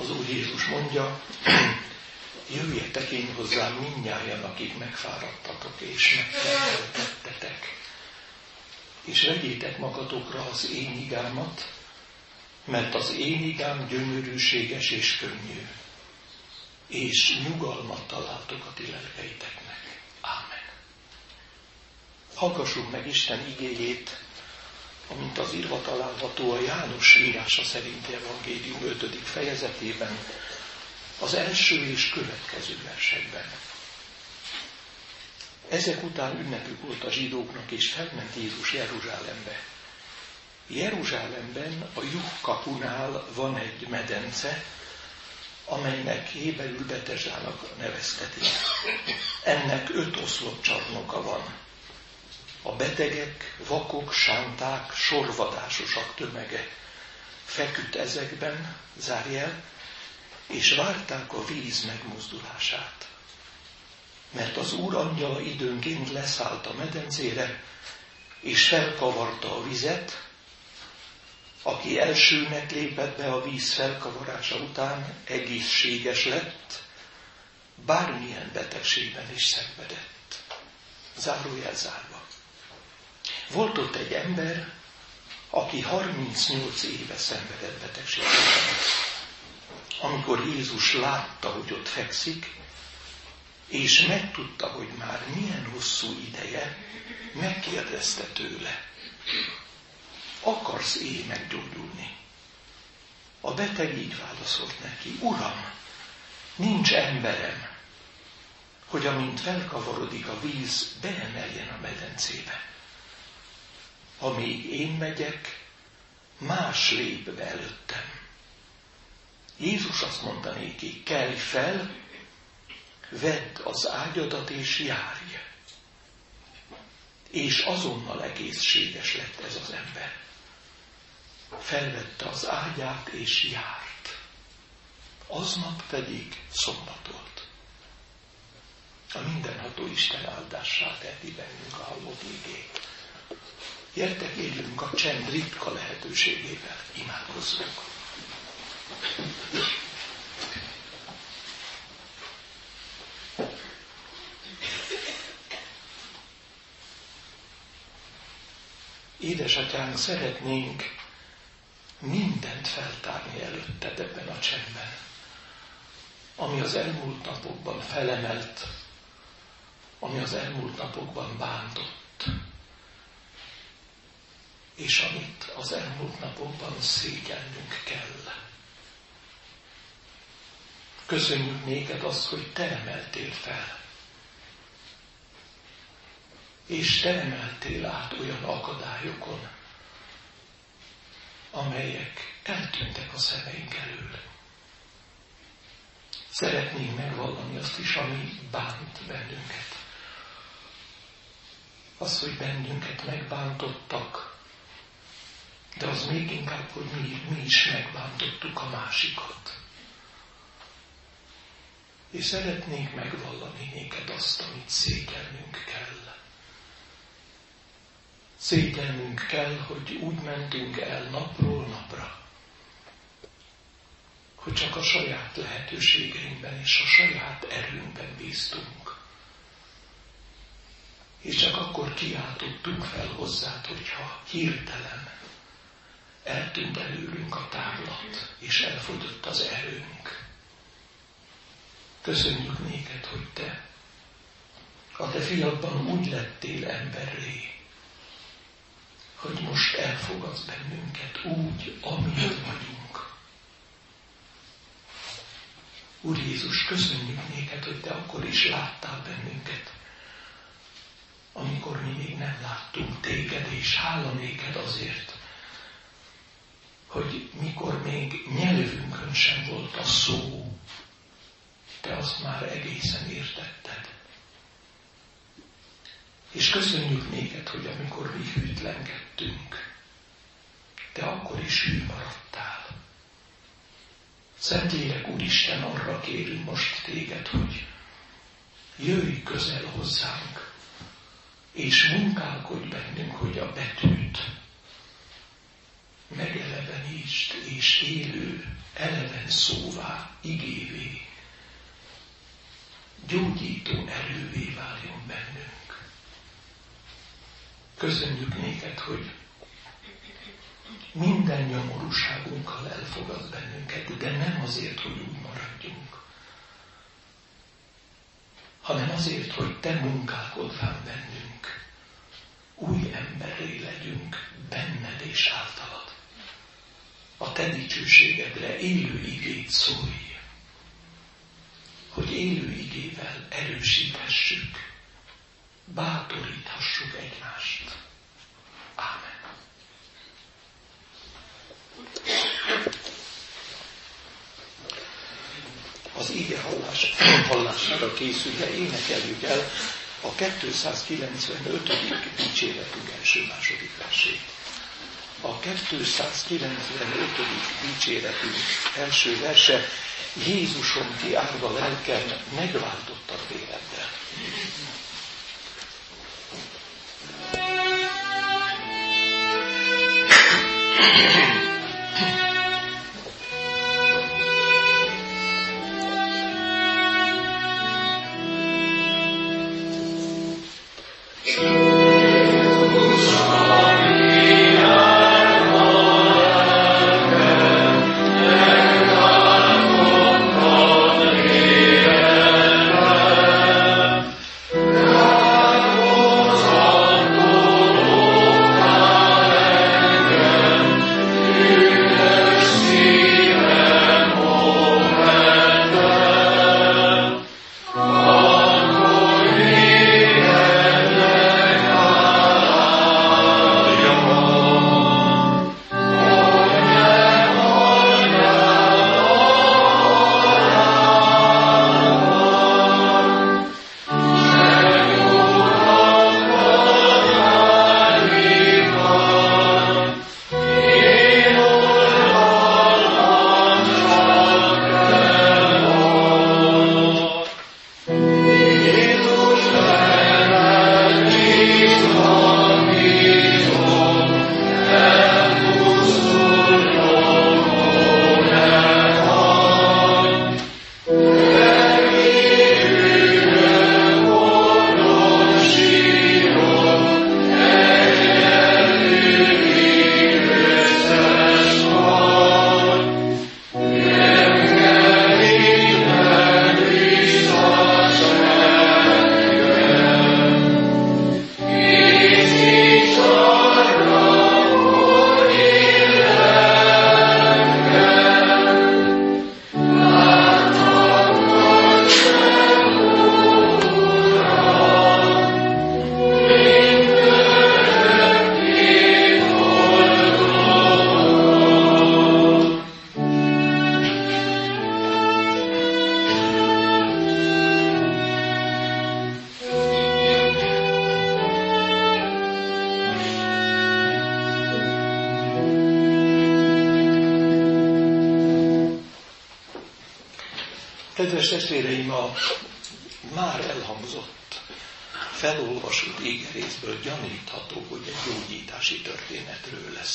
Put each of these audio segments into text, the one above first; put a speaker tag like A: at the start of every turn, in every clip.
A: Az Úr Jézus mondja, jöjjetek én hozzám mindnyájan, akik megfáradtatok és megterheltettetek, és vegyétek magatokra az én igámat, mert az én igám gyönyörűséges és könnyű, és nyugalmat találtok a ti lelkeiteknek. Ámen. Hallgassuk meg Isten igéjét, amint az írva található a János írása szerinti evangélium 5. fejezetében, az első és következő versekben. Ezek után ünnepük volt a zsidóknak, és felment Jézus Jeruzsálembe. Jeruzsálemben a Juh kapunál van egy medence, amelynek héberül Betezsának neveztetik. Ennek öt oszlop csarnoka van. A betegek, vakok, sánták, sorvadásosak tömege feküdt ezekben, zárjel, és várták a víz megmozdulását. Mert az Úr angyala időnként leszállt a medencére, és felkavarta a vizet, aki elsőnek lépett be a víz felkavarása után, egészséges lett, bármilyen betegségben is szenvedett. Zárójel zárva. Volt ott egy ember, aki 38 éve szenvedett betegségben. Amikor Jézus látta, hogy ott fekszik, és megtudta, hogy már milyen hosszú ideje, megkérdezte tőle, akarsz én meggyógyulni? A beteg így válaszolt neki, Uram, nincs emberem, hogy amint felkavarodik a víz, beemeljen a medencébe. Amíg én megyek, más lép be előttem. Jézus azt mondta néki, kelj fel, vedd az ágyadat és járj. És azonnal egészséges lett ez az ember felvette az ágyát és járt. Aznap pedig szombat volt. A mindenható Isten áldássá teheti bennünk a hallott igét. Gyertek, éljünk a csend ritka lehetőségével, imádkozzunk. Édesatyánk, szeretnénk mindent feltárni előtted ebben a csendben, ami az elmúlt napokban felemelt, ami az elmúlt napokban bántott, és amit az elmúlt napokban szégyelnünk kell. Köszönjük néked azt, hogy te emeltél fel, és te emeltél át olyan akadályokon, amelyek eltűntek a szemeink elől. Szeretnénk megvallani azt is, ami bánt bennünket. Az, hogy bennünket megbántottak, de az még inkább, hogy mi, mi is megbántottuk a másikat. És szeretnénk megvallani néked azt, amit szégyelnünk kell. Szégyelnünk kell, hogy úgy mentünk el napról napra, hogy csak a saját lehetőségeinkben és a saját erőnkben bíztunk. És csak akkor kiáltottunk fel hozzád, hogyha hirtelen eltűnt előlünk a távlat, és elfogyott az erőnk. Köszönjük néked, hogy te a te fiadban úgy lettél emberré, hogy most elfogadsz bennünket úgy, amilyen vagyunk. Úr Jézus, köszönjük néked, hogy Te akkor is láttál bennünket, amikor mi még nem láttunk Téged, és hála néked azért, hogy mikor még nyelvünkön sem volt a szó, Te azt már egészen értetted. És köszönjük néked, hogy amikor mi hűtlenkedtünk, te akkor is hű maradtál. Szentlélek Úristen, arra kérünk most téged, hogy jöjj közel hozzánk, és munkálkodj bennünk, hogy a betűt megelevenítsd, és élő, eleven szóvá igévé, gyógyító erővé váljon bennünk. Köszönjük néked, hogy minden nyomorúságunkkal elfogad bennünket, de nem azért, hogy úgy maradjunk, hanem azért, hogy te munkálkodván bennünk, új emberré legyünk benned és általad. A te dicsőségedre élő igét szólj, hogy élő igével erősíthessük, bátoríthassuk egymást. Ámen. Az ige hallás, hallására készülve énekeljük el a 295. dicséretünk első-második versét. A 295. dicséretünk első verse Jézusom ti árva lelkem megváltottak véleddel.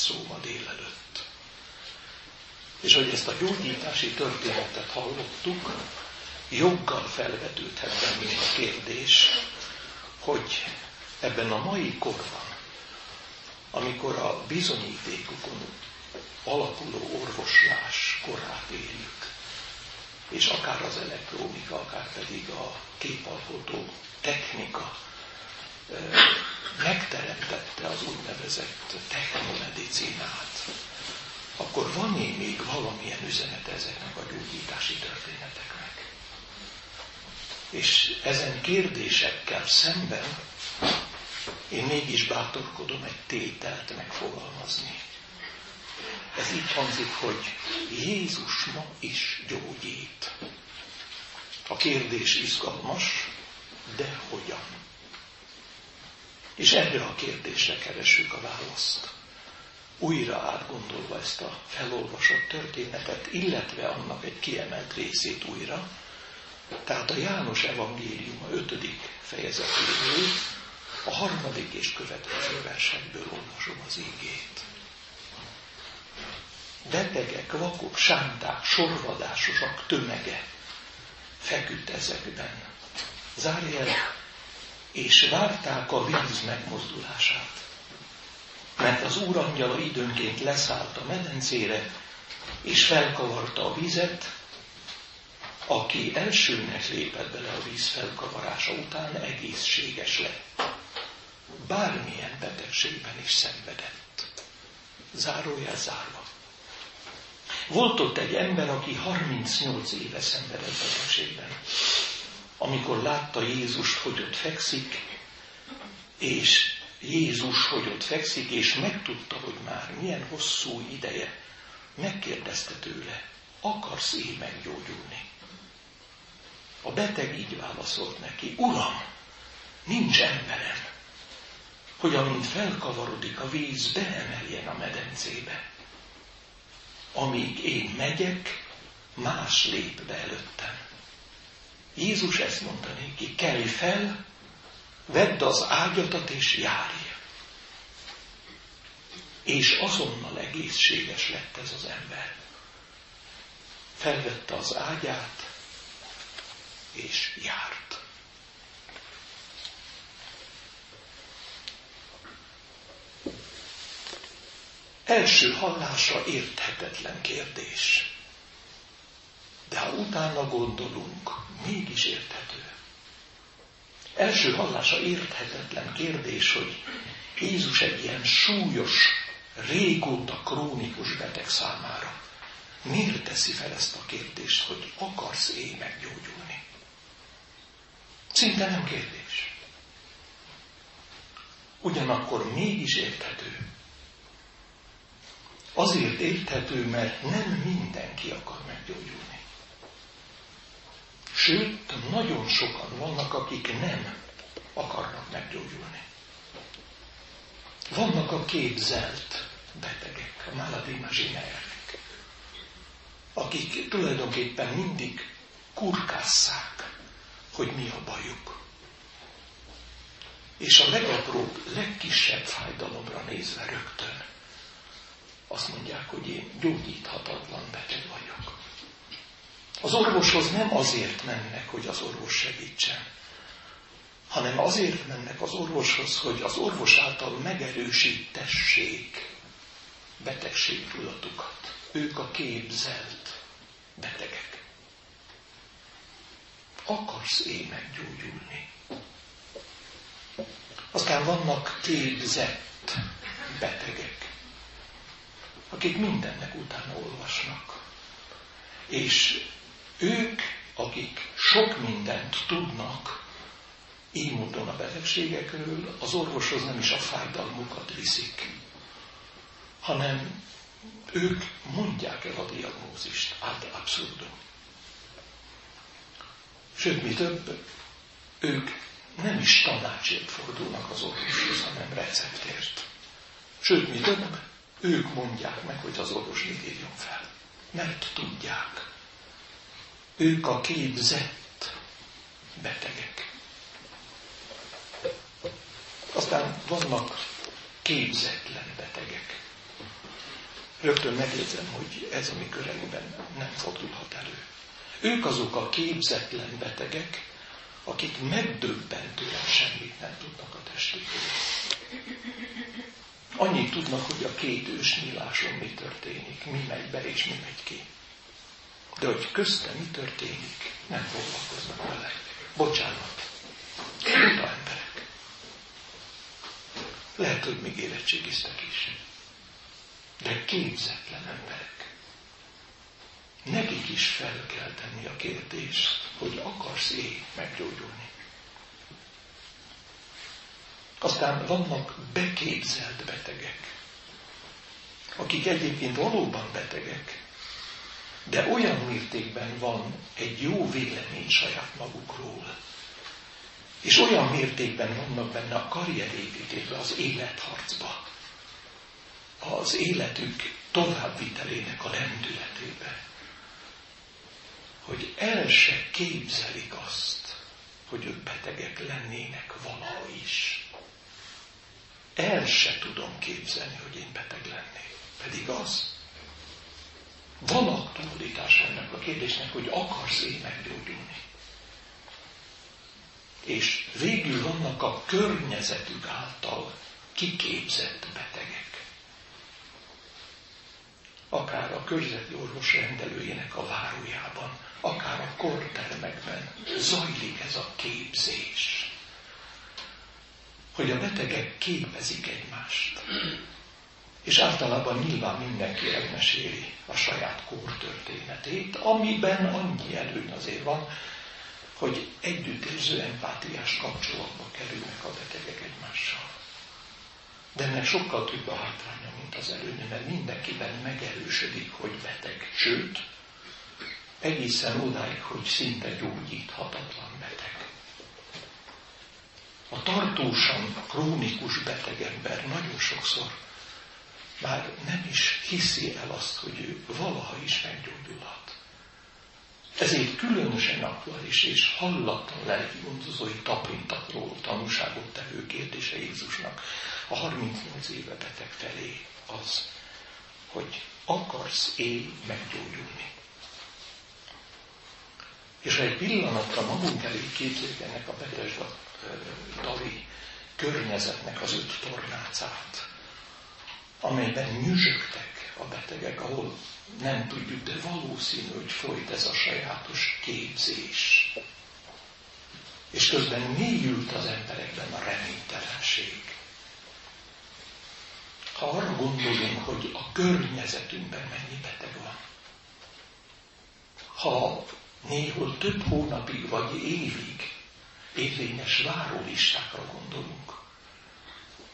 A: Szó ma délelőtt. És hogy ezt a gyógyítási történetet hallottuk, joggal felvetődhet bennünk a kérdés, hogy ebben a mai korban, amikor a bizonyítékokon alapuló orvoslás korát éljük, és akár az elektronika, akár pedig a képalkotó technika megteremtette az úgynevezett technomedicinát, akkor van-e még valamilyen üzenet ezeknek a gyógyítási történeteknek? És ezen kérdésekkel szemben én mégis bátorkodom egy tételt megfogalmazni. Ez így hangzik, hogy Jézus ma is gyógyít. A kérdés izgalmas, de hogyan? És erre a kérdésre keressük a választ. Újra átgondolva ezt a felolvasott történetet, illetve annak egy kiemelt részét újra, tehát a János evangélium a ötödik fejezetéből, a harmadik és következő versekből olvasom az ígét. betegek, vakok, sánták, sorvadásosak tömege feküdt ezekben. Zárjel, és várták a víz megmozdulását. Mert az úrangyala időnként leszállt a medencére, és felkavarta a vizet, aki elsőnek lépett bele a víz felkavarása után, egészséges lett. Bármilyen betegségben is szenvedett. Zárójel zárva. Volt ott egy ember, aki 38 éve szenvedett betegségben. Amikor látta Jézust, hogy ott fekszik, és Jézus, hogy ott fekszik, és megtudta, hogy már milyen hosszú ideje, megkérdezte tőle, akarsz én meggyógyulni? A beteg így válaszolt neki, Uram, nincs emberem, hogy amint felkavarodik a víz, beemeljen a medencébe. Amíg én megyek, más lép be előttem. Jézus ezt mondta neki, kelj fel, vedd az ágyatat és járj. És azonnal egészséges lett ez az ember. Felvette az ágyát, és járt. Első hallásra érthetetlen kérdés. De ha utána gondolunk, mégis érthető. Első hallása érthetetlen kérdés, hogy Jézus egy ilyen súlyos, régóta krónikus beteg számára miért teszi fel ezt a kérdést, hogy akarsz én meggyógyulni? Szinte nem kérdés. Ugyanakkor mégis érthető. Azért érthető, mert nem mindenki akar meggyógyulni. Sőt, nagyon sokan vannak, akik nem akarnak meggyógyulni. Vannak a képzelt betegek, a maladie akik tulajdonképpen mindig kurkásszák hogy mi a bajuk. És a legapróbb, legkisebb fájdalomra nézve rögtön azt mondják, hogy én gyógyíthatatlan beteg vagyok. Az orvoshoz nem azért mennek, hogy az orvos segítsen, hanem azért mennek az orvoshoz, hogy az orvos által megerősítessék betegségtudatukat. Ők a képzelt betegek akarsz én meggyógyulni? Aztán vannak képzett betegek, akik mindennek utána olvasnak. És ők, akik sok mindent tudnak, így módon a betegségekről, az orvoshoz nem is a fájdalmukat viszik, hanem ők mondják el a diagnózist ad abszurdum. Sőt, mi több, ők nem is tanácsért fordulnak az orvoshoz, hanem receptért. Sőt, mi több, ők mondják meg, hogy az orvos mit írjon fel. Mert tudják. Ők a képzett betegek. Aztán vannak képzetlen betegek. Rögtön megjegyzem, hogy ez a mi köreinkben nem fordulhat elő. Ők azok a képzetlen betegek, akik megdöbbentően semmit nem tudnak a testükről. Annyit tudnak, hogy a két ős mi történik, mi megy be és mi megy ki. De hogy közte mi történik, nem foglalkoznak vele. Bocsánat. Buta emberek. Lehet, hogy még érettségiztek is. De képzetlen emberek nekik is fel kell tenni a kérdést, hogy akarsz én meggyógyulni. Aztán vannak beképzelt betegek, akik egyébként valóban betegek, de olyan mértékben van egy jó vélemény saját magukról, és olyan mértékben vannak benne a karrierépítésbe, az életharcba, az életük továbbvitelének a lendületébe, hogy el se képzelik azt, hogy ők betegek lennének valaha is. El se tudom képzelni, hogy én beteg lennék. Pedig az. Van aktualitás ennek a kérdésnek, hogy akarsz-e meggyógyulni. És végül vannak a környezetük által kiképzett betegek. Akár a körzeti orvos rendelőjének a várójában, akár a kortermekben zajlik ez a képzés. Hogy a betegek képezik egymást. És általában nyilván mindenki elmeséli a saját kór történetét, amiben annyi előny azért van, hogy együttérző empátiás kapcsolatba kerülnek a betegek egymással. De ennek sokkal több a hátránya, mint az előnye, mert mindenkiben megerősödik, hogy beteg. Sőt, egészen odáig, hogy szinte gyógyíthatatlan beteg. A tartósan krónikus beteg ember nagyon sokszor már nem is hiszi el azt, hogy ő valaha is meggyógyulhat. Ezért különösen aktuális és hallatlan lelki gondozói tapintatról tanúságot tevő kérdése Jézusnak a 38 éve beteg felé az, hogy akarsz én meggyógyulni. És egy pillanatra magunk elé képzeljük ennek a Betesda Davi környezetnek az öt tornácát, amelyben nyüzsögtek a betegek, ahol nem tudjuk, de valószínű, hogy folyt ez a sajátos képzés. És közben mélyült az emberekben a reménytelenség. Ha arra gondolunk, hogy a környezetünkben mennyi beteg van, ha néhol több hónapig vagy évig érvényes várólistákra gondolunk,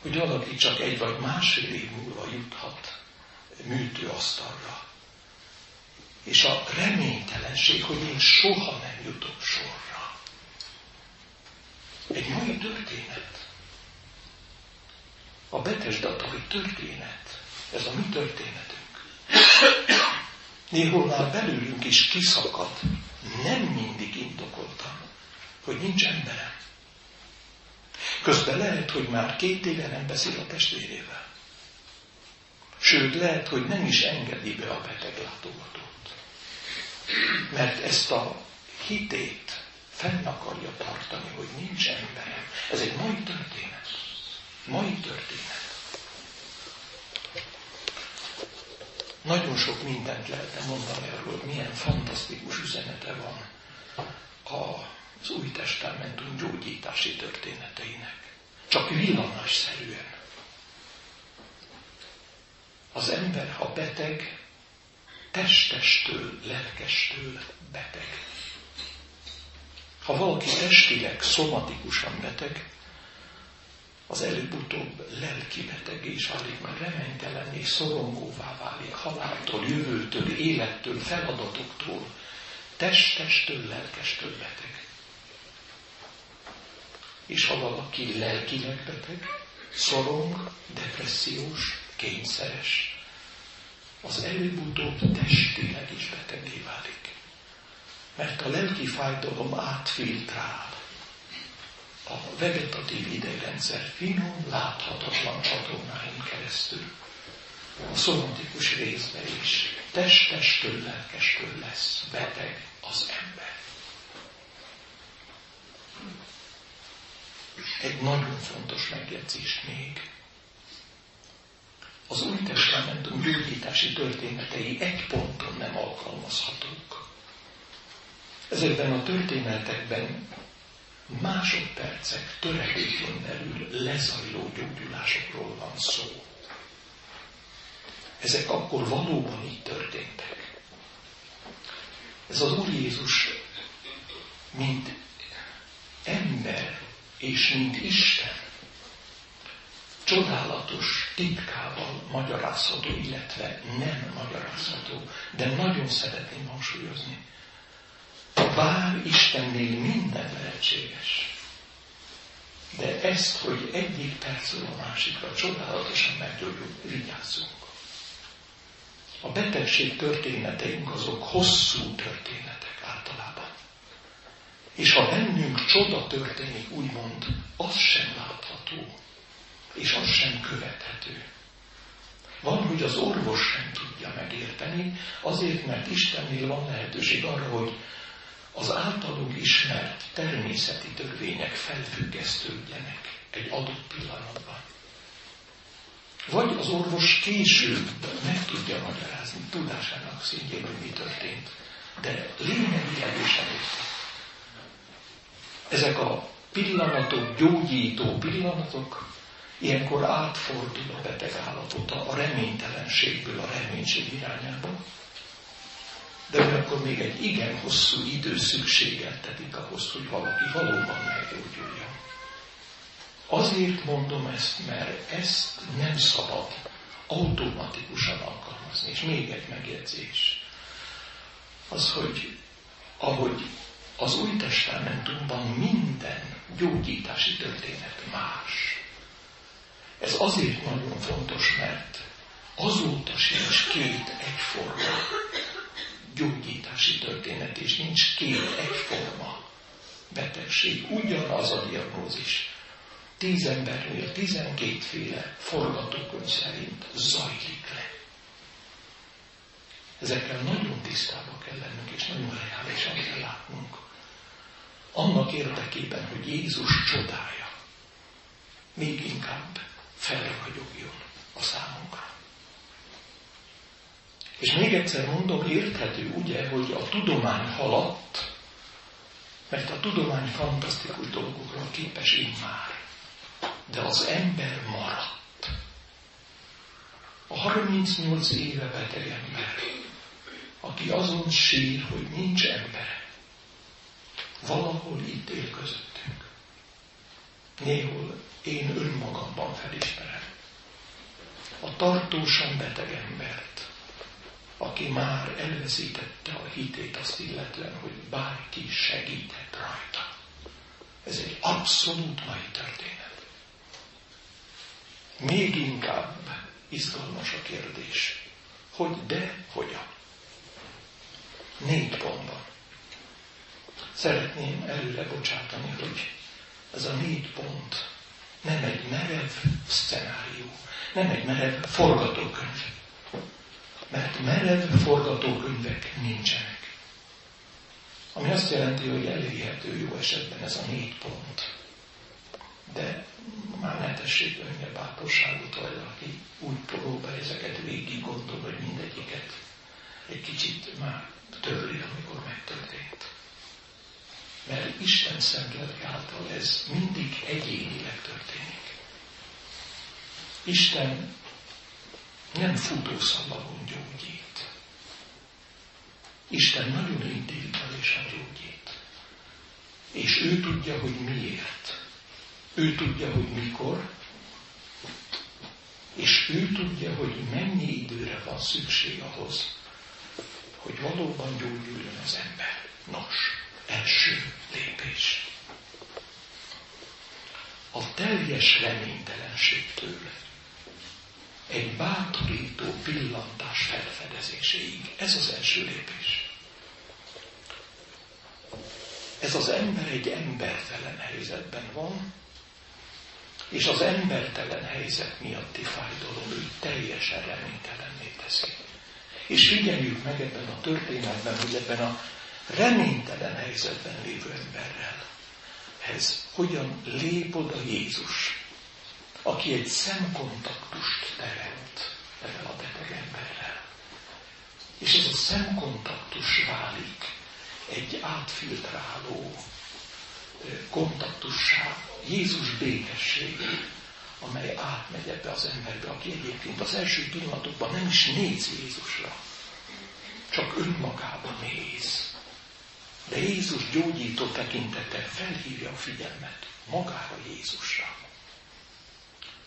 A: hogy valaki csak egy vagy másfél év múlva juthat műtőasztalra. És a reménytelenség, hogy én soha nem jutok sorra. Egy mai történet. A betesdatai történet. Ez a mi történetünk. Néhol már belőlünk is kiszakad, nem mindig indokoltam, hogy nincs emberem. Közben lehet, hogy már két éve nem beszél a testvérével. Sőt, lehet, hogy nem is engedi be a beteg látogatót. Mert ezt a hitét fenn akarja tartani, hogy nincs emberem. Ez egy mai történet. Mai történet. Nagyon sok mindent lehetne mondani arról, milyen fantasztikus üzenete van az új testamentum gyógyítási történeteinek. Csak villanásszerűen. Az ember, ha beteg, testestől, lelkestől beteg. Ha valaki testileg, szomatikusan beteg, az előbb-utóbb lelki beteg is válik, mert reménytelen és szorongóvá válik haláltól, jövőtől, élettől, feladatoktól, testestől, lelkestől beteg. És ha valaki lelkileg beteg, szorong, depressziós, kényszeres, az előbb-utóbb testileg is betegé válik. Mert a lelki fájdalom átfiltrál a vegetatív idegrendszer finom, láthatatlan csatornáin keresztül. A szomatikus részben is testestől, lelkestől lesz beteg az ember. Egy nagyon fontos megjegyzés még. Az Új Testamentum gyógyítási történetei egy ponton nem alkalmazhatók. Ezekben a történetekben másodpercek töredékén belül lezajló gyógyulásokról van szó. Ezek akkor valóban így történtek. Ez az Úr Jézus, mint ember és mint Isten, csodálatos titkával magyarázható, illetve nem magyarázható, de nagyon szeretném hangsúlyozni, bár Istennél minden lehetséges. De ezt, hogy egyik percről a másikra csodálatosan meggyógyul, vigyázzunk. A betegség történeteink azok hosszú történetek általában. És ha bennünk csoda történik, úgymond, az sem látható, és az sem követhető. Van, hogy az orvos sem tudja megérteni, azért, mert Istennél van lehetőség arra, hogy az általunk ismert természeti törvények felfüggesztődjenek egy adott pillanatban. Vagy az orvos később meg tudja magyarázni tudásának szintjén, hogy mi történt. De lényegileg is elérte. Ezek a pillanatok, gyógyító pillanatok, ilyenkor átfordul a beteg állapota a reménytelenségből a reménység irányába, de akkor még egy igen hosszú idő szükségeltetik ahhoz, hogy valaki valóban meggyógyuljon. Azért mondom ezt, mert ezt nem szabad automatikusan alkalmazni. És még egy megjegyzés. Az, hogy ahogy az Új Testamentumban minden gyógyítási történet más. Ez azért nagyon fontos, mert azóta sincs két egyforma gyógyítási történet, és nincs két egyforma betegség. Ugyanaz a diagnózis. Tíz embernél tizenkétféle forgatókönyv szerint zajlik le. Ezekkel nagyon tisztában kell lennünk, és nagyon reálisan kell látnunk. Annak érdekében, hogy Jézus csodája még inkább felragyogjon a számunkra. És még egyszer mondom, érthető ugye, hogy a tudomány haladt, mert a tudomány fantasztikus dolgokra képes immár. De az ember maradt. A 38 éve beteg ember, aki azon sír, hogy nincs embere, valahol itt él közöttünk. Néhol én önmagamban felismerem. A tartósan beteg embert, aki már elveszítette a hitét azt illetően, hogy bárki segíthet rajta. Ez egy abszolút mai történet. Még inkább izgalmas a kérdés, hogy de, hogyan. Négy pontban. Szeretném előre bocsátani, hogy ez a négy pont nem egy merev szcenárió, nem egy merev forgatókönyv mert merev forgatókönyvek nincsenek. Ami azt jelenti, hogy elérhető jó esetben ez a négy pont. De már ne tessék önne bátorságot, vagy aki úgy próbál ezeket végig gondol, hogy mindegyiket egy kicsit már törli, amikor megtörtént. Mert Isten szemlélek által ez mindig egyénileg történik. Isten nem futószalagon gyógyít. Isten nagyon individuálisan gyógyít. És ő tudja, hogy miért. Ő tudja, hogy mikor. És ő tudja, hogy mennyi időre van szükség ahhoz, hogy valóban gyógyuljon az ember. Nos, első lépés. A teljes reménytelenségtől egy bátorító pillantás felfedezéséig. Ez az első lépés. Ez az ember egy embertelen helyzetben van, és az embertelen helyzet miatti fájdalom ő teljesen reménytelenné teszi. És figyeljük meg ebben a történetben, hogy ebben a reménytelen helyzetben lévő emberrel ez hogyan lép oda Jézus, aki egy szemkontaktust teremt ezzel a beteg emberrel. És ez a szemkontaktus válik egy átfiltráló kontaktussá, Jézus békességé, amely átmegy ebbe az emberbe, aki egyébként az első pillanatokban nem is néz Jézusra, csak önmagába néz. De Jézus gyógyító tekintete felhívja a figyelmet magára Jézusra.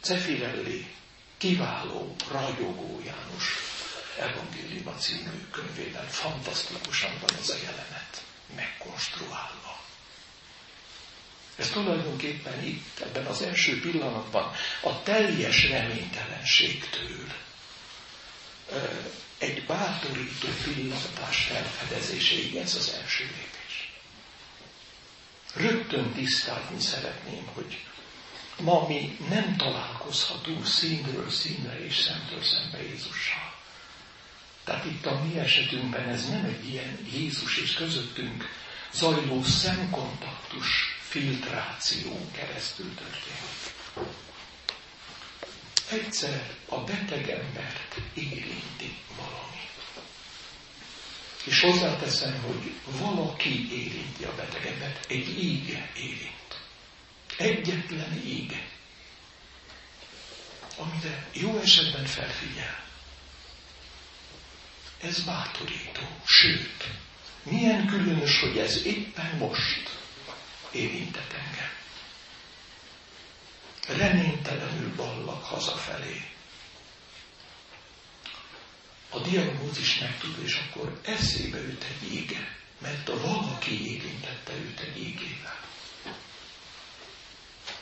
A: Cefirelli kiváló, ragyogó János evangéliuma című könyvében fantasztikusan van ez a jelenet megkonstruálva. Ez tulajdonképpen itt, ebben az első pillanatban a teljes reménytelenségtől egy bátorító pillantás felfedezéséig ez az első lépés. Rögtön tisztázni szeretném, hogy Ma mi nem találkozhatunk színről színre és szemtől szembe Jézussal. Tehát itt a mi esetünkben ez nem egy ilyen Jézus és közöttünk zajló szemkontaktus filtráció keresztül történik. Egyszer a beteg embert érinti valami. És hozzáteszem, hogy valaki érinti a beteg embert, egy íge érint. Egyetlen íge. Amire jó esetben felfigyel. Ez bátorító. Sőt, milyen különös, hogy ez éppen most érintett engem. Reménytelenül ballak hazafelé. A diagnózis megtud, és akkor eszébe jut egy ége, mert a valaki érintette őt egy égével.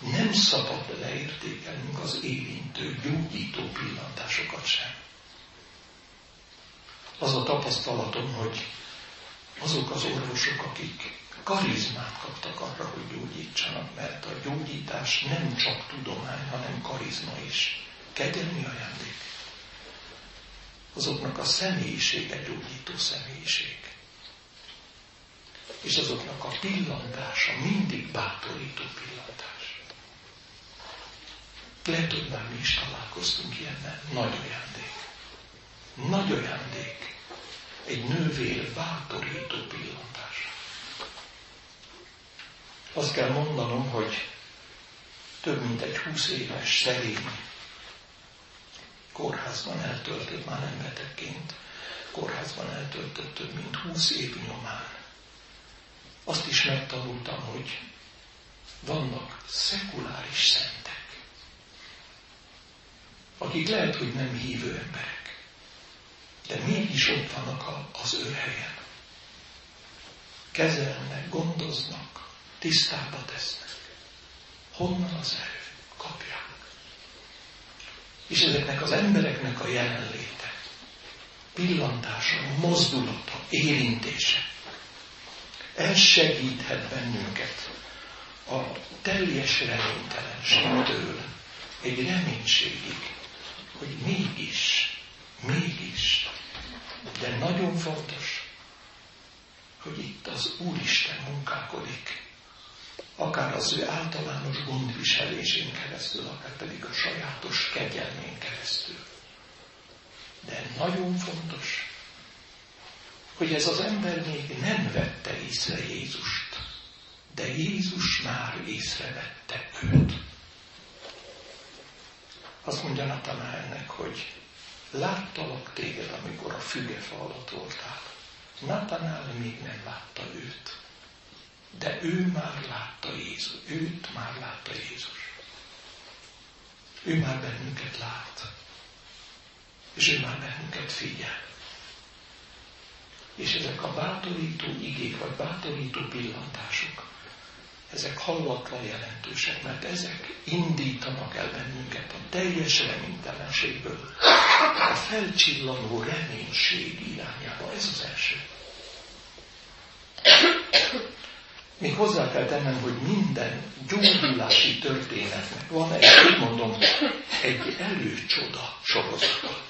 A: Nem szabad leértékelnünk az érintő, gyógyító pillantásokat sem. Az a tapasztalatom, hogy azok az orvosok, akik karizmát kaptak arra, hogy gyógyítsanak, mert a gyógyítás nem csak tudomány, hanem karizma is. Kegyelmi ajándék. Azoknak a személyisége gyógyító személyiség. És azoknak a pillantása mindig bátorító pillantás. Lehet, hogy már mi is találkoztunk ilyennel. Nagy ajándék. Nagy ajándék. Egy nővér bátorító pillantása. Azt kell mondanom, hogy több mint egy húsz éves szerény kórházban eltöltött, már nem betegként, kórházban eltöltött több mint húsz év nyomán. Azt is megtanultam, hogy vannak szekuláris szentek, akik lehet, hogy nem hívő emberek, de mégis ott vannak az ő helyen. Kezelnek, gondoznak, tisztába tesznek. Honnan az erő? Kapják. És ezeknek az embereknek a jelenléte, pillantása, mozdulata, érintése elsegíthet bennünket a teljes reménytelenségtől egy reménységig, hogy mégis, de nagyon fontos, hogy itt az Úristen munkálkodik, akár az ő általános gondviselésén keresztül, akár pedig a sajátos kegyelmén keresztül. De nagyon fontos, hogy ez az ember még nem vette észre Jézust, de Jézus már észrevette őt. Azt mondja Natanálnek, hogy láttalak téged, amikor a fügefa alatt voltál. Natanál még nem látta őt. De ő már látta Jézus, őt már látta Jézus. Ő már bennünket lát. És ő már bennünket figyel. És ezek a bátorító igék, vagy bátorító pillantások, ezek hallatlan jelentősek, mert ezek indítanak el bennünket a teljes reménytelenségből, a felcsillanó reménység irányába. Ez az első. Még hozzá kell tennem, hogy minden gyógyulási történetnek van egy, úgy mondom, egy előcsoda sorozata.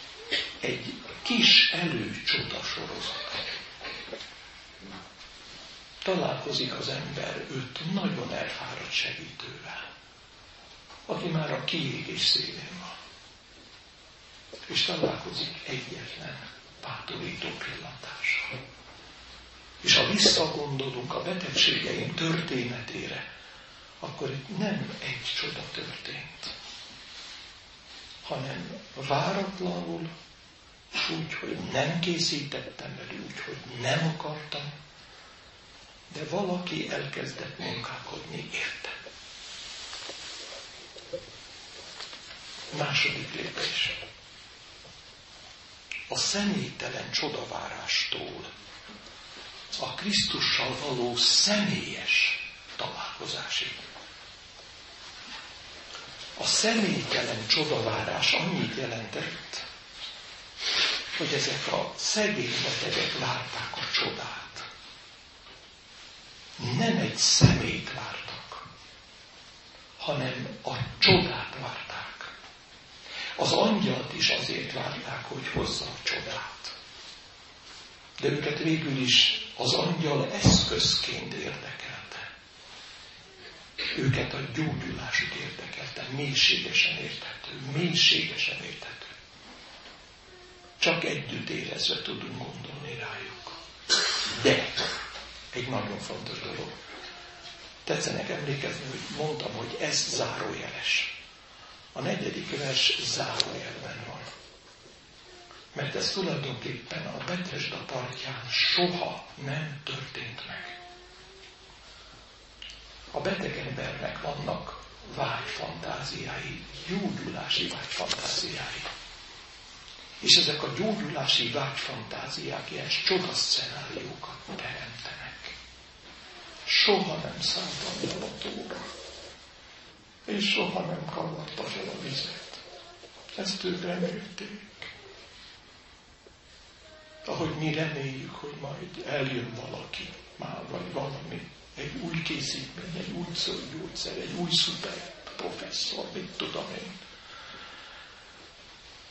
A: Egy kis előcsoda sorozata. Találkozik az ember őt nagyon elfáradt segítővel, aki már a kiégés szélén van. És találkozik egyetlen bátorító pillantással. És ha visszagondolunk a betegségeim történetére, akkor itt nem egy csoda történt, hanem váratlanul, úgy, hogy nem készítettem elő, úgy, hogy nem akartam, de valaki elkezdett munkálkodni érte. Második lépés. A személytelen csodavárástól a Krisztussal való személyes találkozásig. A személytelen csodavárás annyit jelentett, hogy ezek a szegény betegek várták a csodát. Nem egy szemét vártak, hanem a csodát várták. Az angyalt is azért várták, hogy hozza a csodát. De őket végül is az angyal eszközként érdekelte. Őket a gyógyulásuk érdekelte, mélységesen érthető, mélységesen érthető. Csak együtt érezve tudunk gondolni rájuk. De egy nagyon fontos dolog. Tetszenek emlékezni, hogy mondtam, hogy ez zárójeles. A negyedik vers zárójelben van. Mert ez tulajdonképpen a Betesda partján soha nem történt meg. A beteg embernek vannak vágyfantáziái, gyógyulási vágyfantáziái. És ezek a gyógyulási vágyfantáziák ilyen csodaszcenáriókat teremtenek. Soha nem szálltam el a tóra, és soha nem kavarta fel a vizet. Ezt ők remélték. Ahogy mi reméljük, hogy majd eljön valaki, már vagy valami, egy új készítmény, egy új gyógyszer, egy új szuper professzor, mit tudom én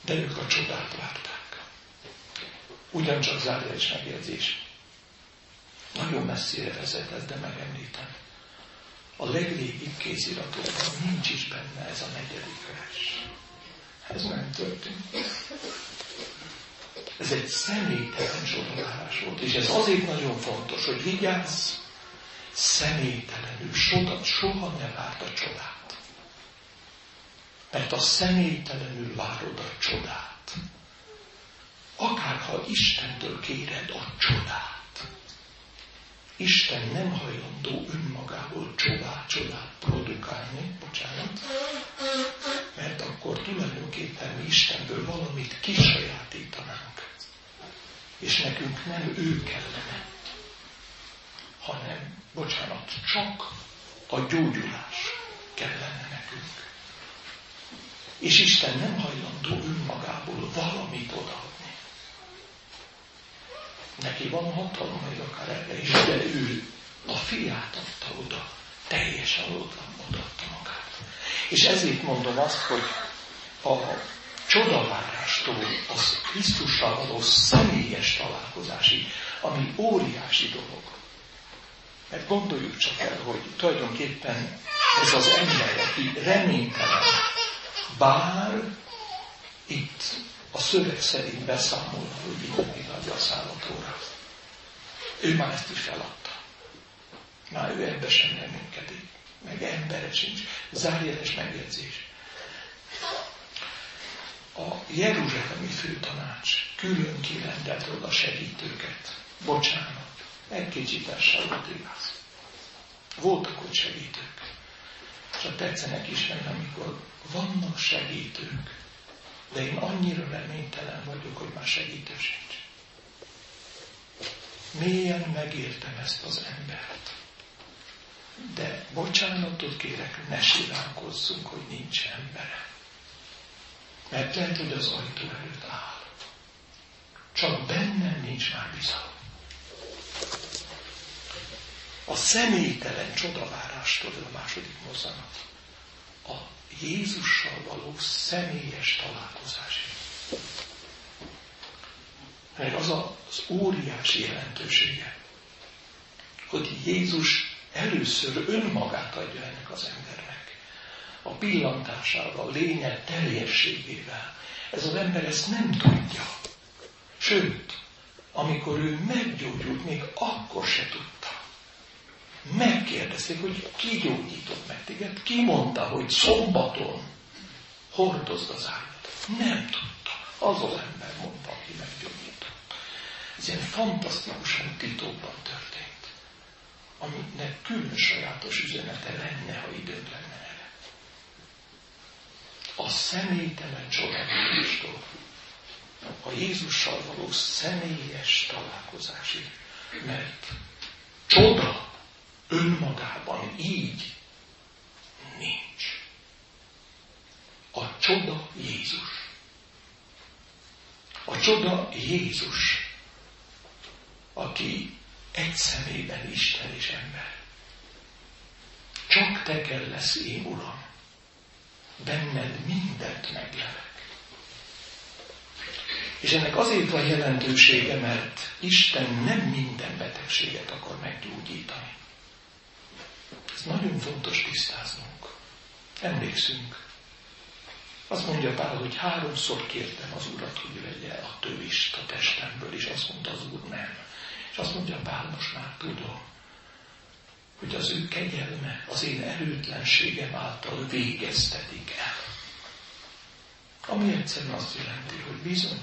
A: de ők a csodát várták. Ugyancsak zárja is megjegyzés. Nagyon messzire vezet ez, de megemlítem. A legrégibb kéziratokban nincs is benne ez a negyedik vers. Ez nem történt. Ez egy személytelen csodálás volt, és ez azért nagyon fontos, hogy vigyázz, személytelenül, soha, soha ne várt a csodát mert a személytelenül várod a csodát. Akárha Istentől kéred a csodát. Isten nem hajlandó önmagából csodát, csodát produkálni, bocsánat, mert akkor tulajdonképpen mi Istenből valamit kisajátítanánk. És nekünk nem ő kellene, hanem, bocsánat, csak a gyógyulás kellene nekünk. És Isten nem hajlandó önmagából valamit odaadni. Neki van hatalma, hogy akár erre is, de ő a fiát adta oda, teljesen odaadta magát. És ezért mondom azt, hogy a csodavárástól az Krisztussal való személyes találkozásig, ami óriási dolog. Mert gondoljuk csak el, hogy tulajdonképpen ez az ember, aki reménytelen, bár itt a szöveg szerint beszámol, hogy mindenki adja a szállatóra. Ő már ezt is feladta. Már ő ebbe sem reménykedik. Meg embere sincs. Zárjeles megjegyzés. A Jeruzsálemi főtanács külön kirendelt a segítőket. Bocsánat, egy kicsit volt igaz. Voltak ott segítők. Csak tetszenek is meg, amikor vannak segítők, de én annyira reménytelen vagyok, hogy már segítő sincs. Mélyen megértem ezt az embert. De bocsánatot kérek, ne siránkozzunk, hogy nincs embere. Mert lehet, hogy az ajtó előtt áll. Csak bennem nincs már bizalom. A személytelen csodavárástól a második mozzanat. A Jézussal való személyes találkozás. Mert az az óriási jelentősége, hogy Jézus először önmagát adja ennek az embernek. A pillantásával, lénye teljességével. Ez az ember ezt nem tudja. Sőt, amikor ő meggyógyult, még akkor se tudta. Megkérdezték, hogy ki gyógyított meg téged, ki mondta, hogy szombaton hordozd az állat. Nem tudta. Az az ember mondta, aki meggyógyított. Ez ilyen fantasztikusan titokban történt, aminek külön sajátos üzenete lenne, ha időnk lenne. A személytelen csodálatostól, a Jézussal való személyes találkozásig, mert csoda önmagában így nincs. A csoda Jézus. A csoda Jézus, aki egy szemében Isten és ember. Csak te kell lesz én, Uram. Benned mindent meglevek. És ennek azért van jelentősége, mert Isten nem minden betegséget akar meggyógyítani. Ez nagyon fontos tisztáznunk. Emlékszünk. Azt mondja Pál, hogy háromszor kértem az Urat, hogy vegye a tövist a testemből, és azt mondta az Úr nem. És azt mondja Pál, most már tudom, hogy az ő kegyelme az én erőtlenségem által végeztetik el. Ami egyszerűen azt jelenti, hogy bizony,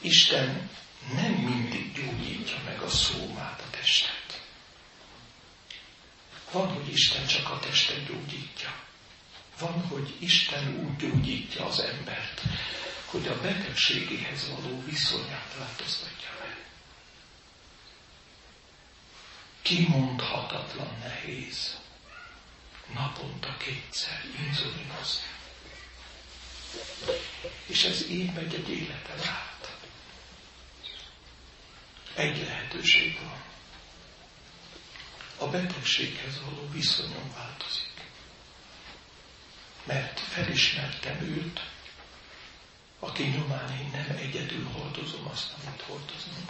A: Isten nem mindig gyógyítja meg a szómát, a testet. Van, hogy Isten csak a testet gyógyítja. Van, hogy Isten úgy gyógyítja az embert, hogy a betegségéhez való viszonyát változtatja meg. Kimondhatatlan nehéz naponta kétszer inzulinozni. És ez így megy egy életen át. Egy lehetőség van. A betegséghez való viszonyom változik. Mert felismertem őt, aki nyomán én nem egyedül hordozom azt, amit hordozom.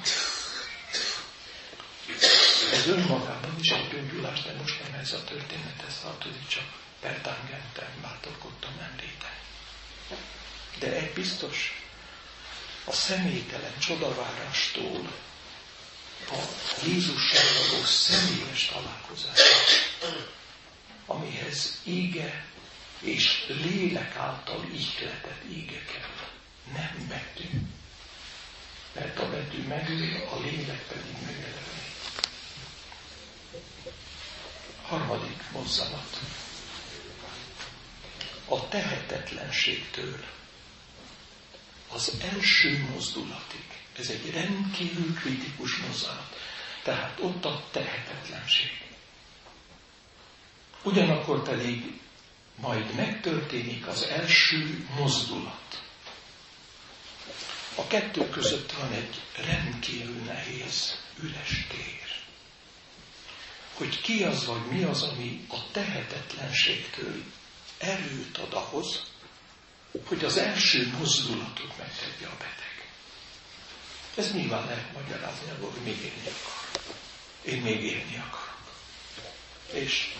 A: Ez önmagában is egy gyógyulás, de most nem ez a történet, ez tartozik, csak pertangentem bátorkodtam említeni. De egy biztos, a személytelen csodavárástól a Jézussal való személyes találkozás, amihez ége és lélek által ihletett égeket nem betű. Mert a betű megöl, a lélek pedig megeleveni. Harmadik mozzanat. A tehetetlenségtől az első mozdulatig. Ez egy rendkívül kritikus mozzanat. Tehát ott a tehetetlenség. Ugyanakkor pedig majd megtörténik az első mozdulat. A kettő között van egy rendkívül nehéz, üres tér. Hogy ki az, vagy mi az, ami a tehetetlenségtől erőt ad ahhoz, hogy az első mozdulatot megtegye a beteg. Ez nyilván lehet magyarázni, hogy még élni akar. Én még élni akarok. És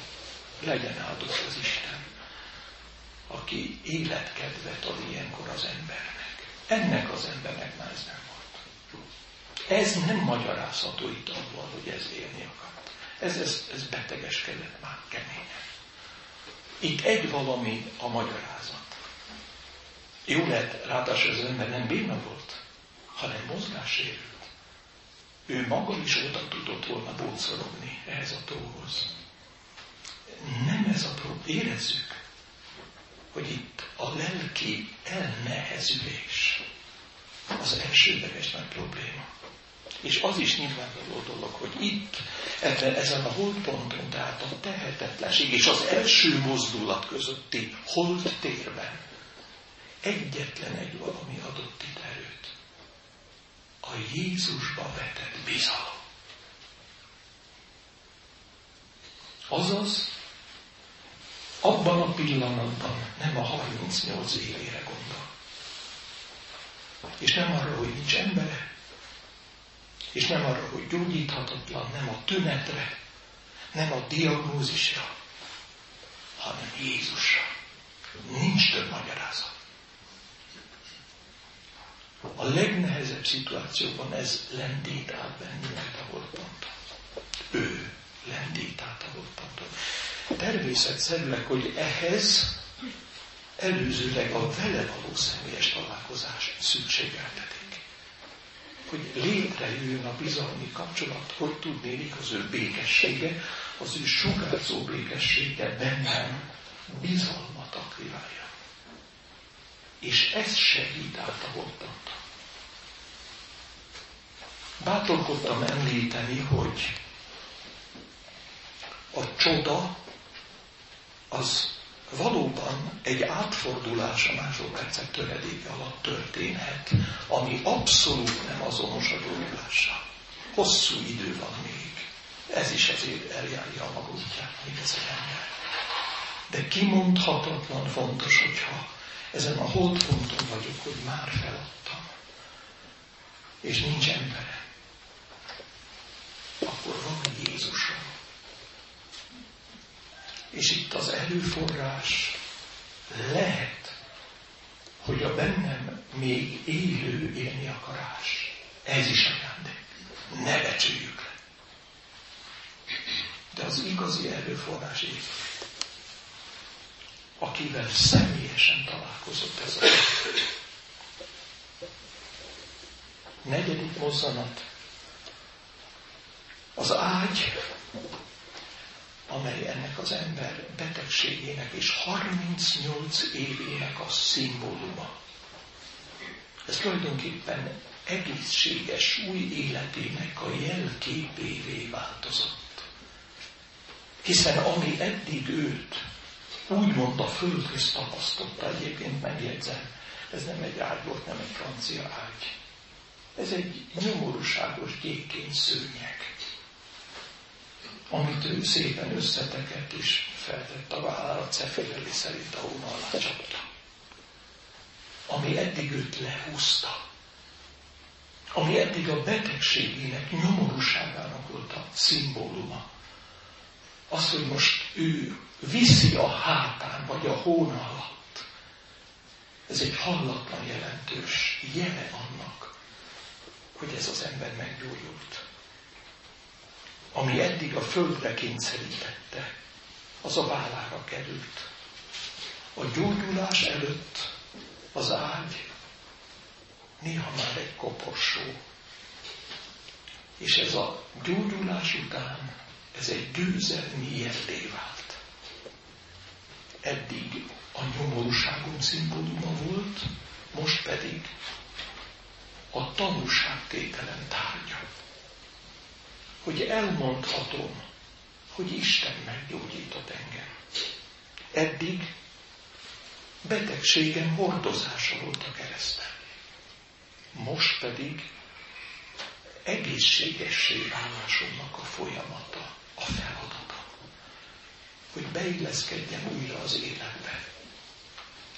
A: legyen áldott az Isten, aki életkedvet ad ilyenkor az embernek. Ennek az embernek már ez nem volt. Ez nem magyarázható itt abban, hogy ez élni akart. Ez, ez, ez betegeskedett már keményen. Itt egy valami a magyarázat. Jó lett, ráadásul az ember nem béna volt, hanem mozgássérült. Ő maga is oda tudott volna bócorogni ehhez a tóhoz. Nem ez a probléma. Érezzük, hogy itt a lelki elnehezülés az elsődleges nagy probléma. És az is nyilvánvaló dolog, hogy itt, ebben, ezen a holdponton, tehát a tehetetlenség és az első mozdulat közötti hold térben egyetlen egy valami adott itt erőt. A Jézusba vetett bizalom. Azaz, abban a pillanatban nem a 38 évére gondol. És nem arra, hogy nincs embere, és nem arra, hogy gyógyíthatatlan, nem a tünetre, nem a diagnózisra, hanem Jézusra. Nincs több magyarázat. A legnehezebb szituációban ez lendít át bennünket a holtponton. Ő lendít át a holtponton. Természetszerűleg, hogy ehhez előzőleg a vele való személyes találkozás szükségeltetik. Hogy létrejöjjön a bizalmi kapcsolat, hogy tudnélik az ő békessége, az ő sugárzó békessége bennem bizalmat aktiválja. És ez segít át a holtant. Bátorkodtam említeni, hogy a csoda az valóban egy átfordulás a másodpercek töredéke alatt történhet, ami abszolút nem azonos a gyógyulással. Hosszú idő van még. ez is azért eljárja a maga útját, még ez a ember. De kimondhatatlan fontos, hogyha ezen a holdponton vagyok, hogy már feladtam, és nincs emberem, akkor van Jézusom. És itt az erőforrás lehet, hogy a bennem még élő élni akarás. Ez is ajándék. Ne becsüljük le. De az igazi erőforrás Jézus, akivel személyesen találkozott ez a Negyedik mozzanat. Az ágy, amely ennek az ember betegségének és 38 évének a szimbóluma. Ez tulajdonképpen egészséges új életének a jelképévé változott. Hiszen ami eddig őt úgymond a földhöz tapasztotta, egyébként megjegyzem, ez nem egy ágy volt, nem egy francia ágy. Ez egy nyomorúságos gyékény szőnyeg, amit ő szépen összetekett és feltett a vállára, ceféleli szerint a hóna alá. Ami eddig őt lehúzta, ami eddig a betegségének, nyomorúságának volt a szimbóluma. Az, hogy most ő viszi a hátán, vagy a hóna alatt. Ez egy hallatlan jelentős jele annak, hogy ez az ember meggyógyult. Ami eddig a földre kényszerítette, az a vállára került. A gyógyulás előtt az ágy néha már egy koporsó. És ez a gyógyulás után, ez egy győzelmi jelé vált. Eddig a nyomorúságunk szimbóluma volt, most pedig a tanúságtételen tárgya. Hogy elmondhatom, hogy Isten meggyógyított engem. Eddig betegségem hordozása volt a kereszten most pedig egészségessé válásomnak a folyamata, a feladata, hogy beilleszkedjem újra az életbe,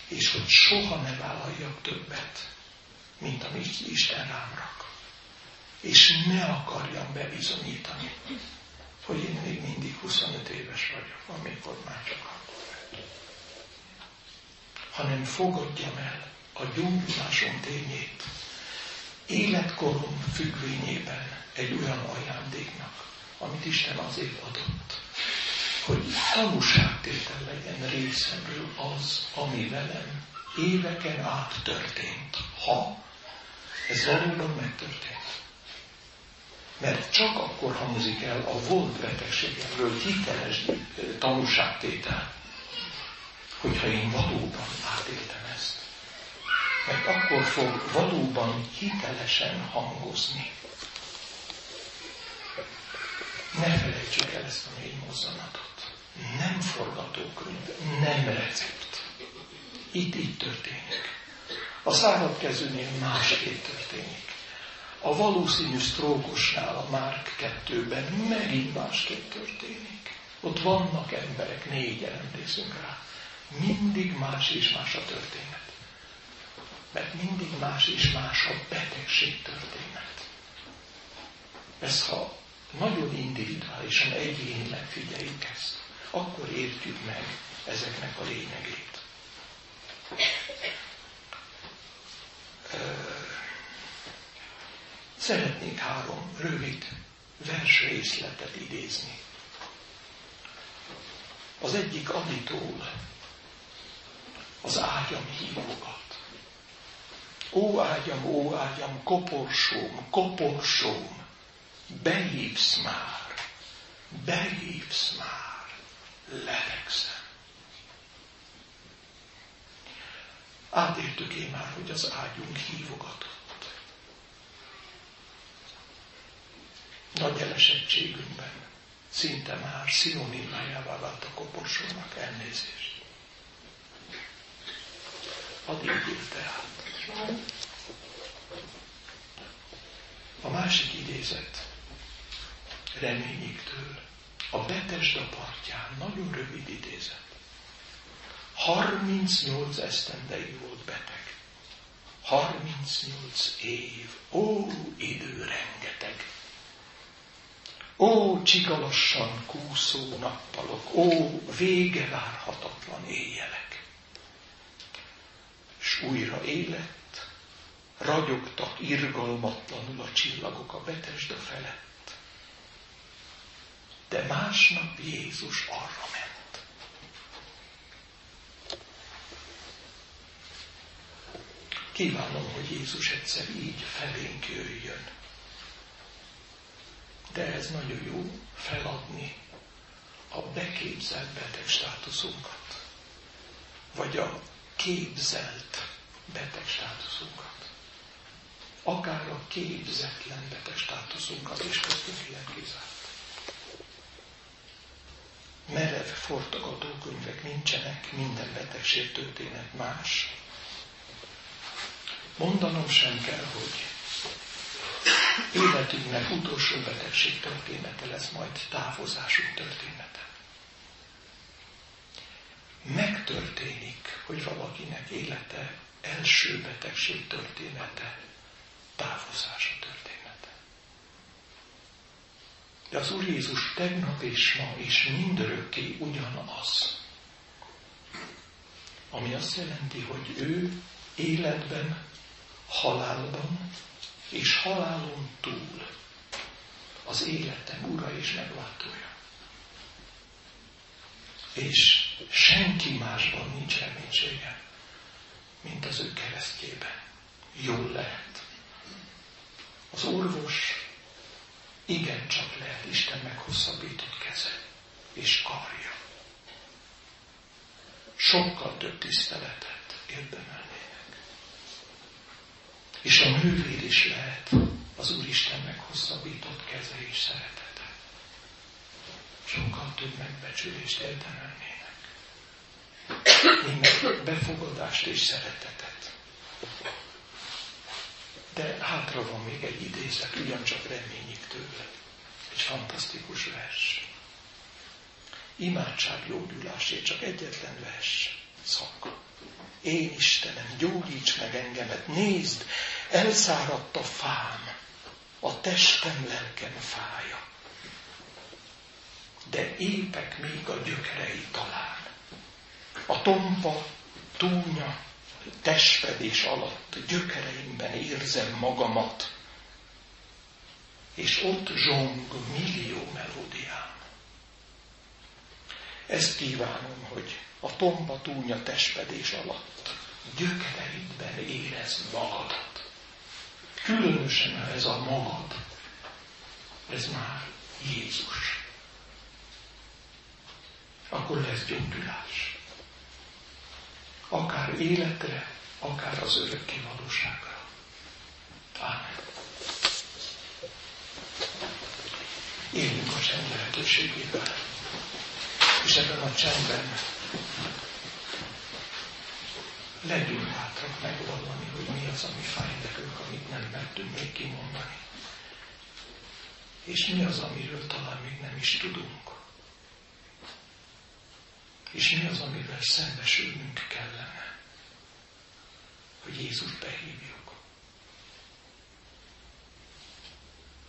A: és hogy soha ne vállaljak többet, mint amit Isten rám rak. És ne akarjam bebizonyítani, hogy én még mindig 25 éves vagyok, amikor már csak akkor hanem fogadjam el a gyógyulásom tényét, életkorom függvényében egy olyan ajándéknak, amit Isten azért adott, hogy tanúságtétel legyen részemről az, ami velem éveken át történt, ha ez valóban megtörtént. Mert csak akkor hangzik el a volt betegségemről hiteles tanúságtétel, hogyha én valóban átéltem ezt mert akkor fog valóban hitelesen hangozni. Ne felejtsük el ezt a négy mozzanatot. Nem forgatókönyv, nem recept. Itt így történik. A szárad kezűnél másképp történik. A valószínű sztrókosnál a Márk kettőben megint másképp történik. Ott vannak emberek, négyen emlékszünk rá. Mindig más és más a történet mert mindig más és más a betegség történet. Ez ha nagyon individuálisan, egyénileg figyeljük ezt, akkor értjük meg ezeknek a lényegét. Szeretnék három rövid versrészletet idézni. Az egyik Aditól, az ágyam hívogat. Ó ágyam, ó ágyam, koporsóm, koporsóm, behívsz már, behívsz már, lelegszem. Átértük én már, hogy az ágyunk hívogatott. Nagy elesettségünkben szinte már szinonimájává vált a koporsónak elnézést. Addig élte át. A másik idézet. reményiktől. A Betesda partján, nagyon rövid idézet. 38 esztendei volt beteg. 38 év. Ó, idő rengeteg. Ó, csigalassan kúszó nappalok, ó, vége várhatatlan éjjelek. És újra élet, ragyogtak irgalmatlanul a csillagok a Betesda felett. De másnap Jézus arra ment. Kívánom, hogy Jézus egyszer így felénk jöjjön de ez nagyon jó feladni a beképzelt beteg státuszunkat, vagy a képzelt beteg státuszunkat, akár a képzetlen beteg státuszunkat is köztünk kizárt. Merev fortogatókönyvek nincsenek, minden betegség történet más. Mondanom sem kell, hogy életünknek utolsó betegség története lesz majd távozásunk története. Megtörténik, hogy valakinek élete első betegség története, távozása története. De az Úr Jézus tegnap és ma és mindörökké ugyanaz. Ami azt jelenti, hogy ő életben, halálban és halálon túl az életem ura és megváltója. És senki másban nincs reménysége, mint az ő keresztjében. Jól lehet. Az orvos igencsak lehet Isten meghosszabbított keze és karja. Sokkal több tiszteletet érdemelni és a nővér is lehet az Úristen meghosszabbított keze és szeretete. Sokkal több megbecsülést érdemelnének. Német befogadást és szeretetet. De hátra van még egy idézet, ugyancsak reményik tőle. Egy fantasztikus vers. Imádság jódulásért csak egyetlen vers szak. Én Istenem, gyógyíts meg engemet, nézd, elszáradt a fám, a testem, lelkem fája. De épek még a gyökerei talán. A tompa, túnya, testfedés alatt gyökereimben érzem magamat, és ott zsong millió melódiám. Ezt kívánom, hogy a tomba túnya testfedés alatt gyökereidben érezd magadat. Különösen ez a magad, ez már Jézus. Akkor lesz gyógyulás. Akár életre, akár az örökké valóságra. Ámen. Éljünk a csend lehetőségével. És ebben a csendben legyünk bátrak megvallani, hogy mi az, ami fáj nekünk, amit nem mertünk még kimondani. És mi az, amiről talán még nem is tudunk. És mi az, amivel szembesülnünk kellene, hogy Jézus behívjuk.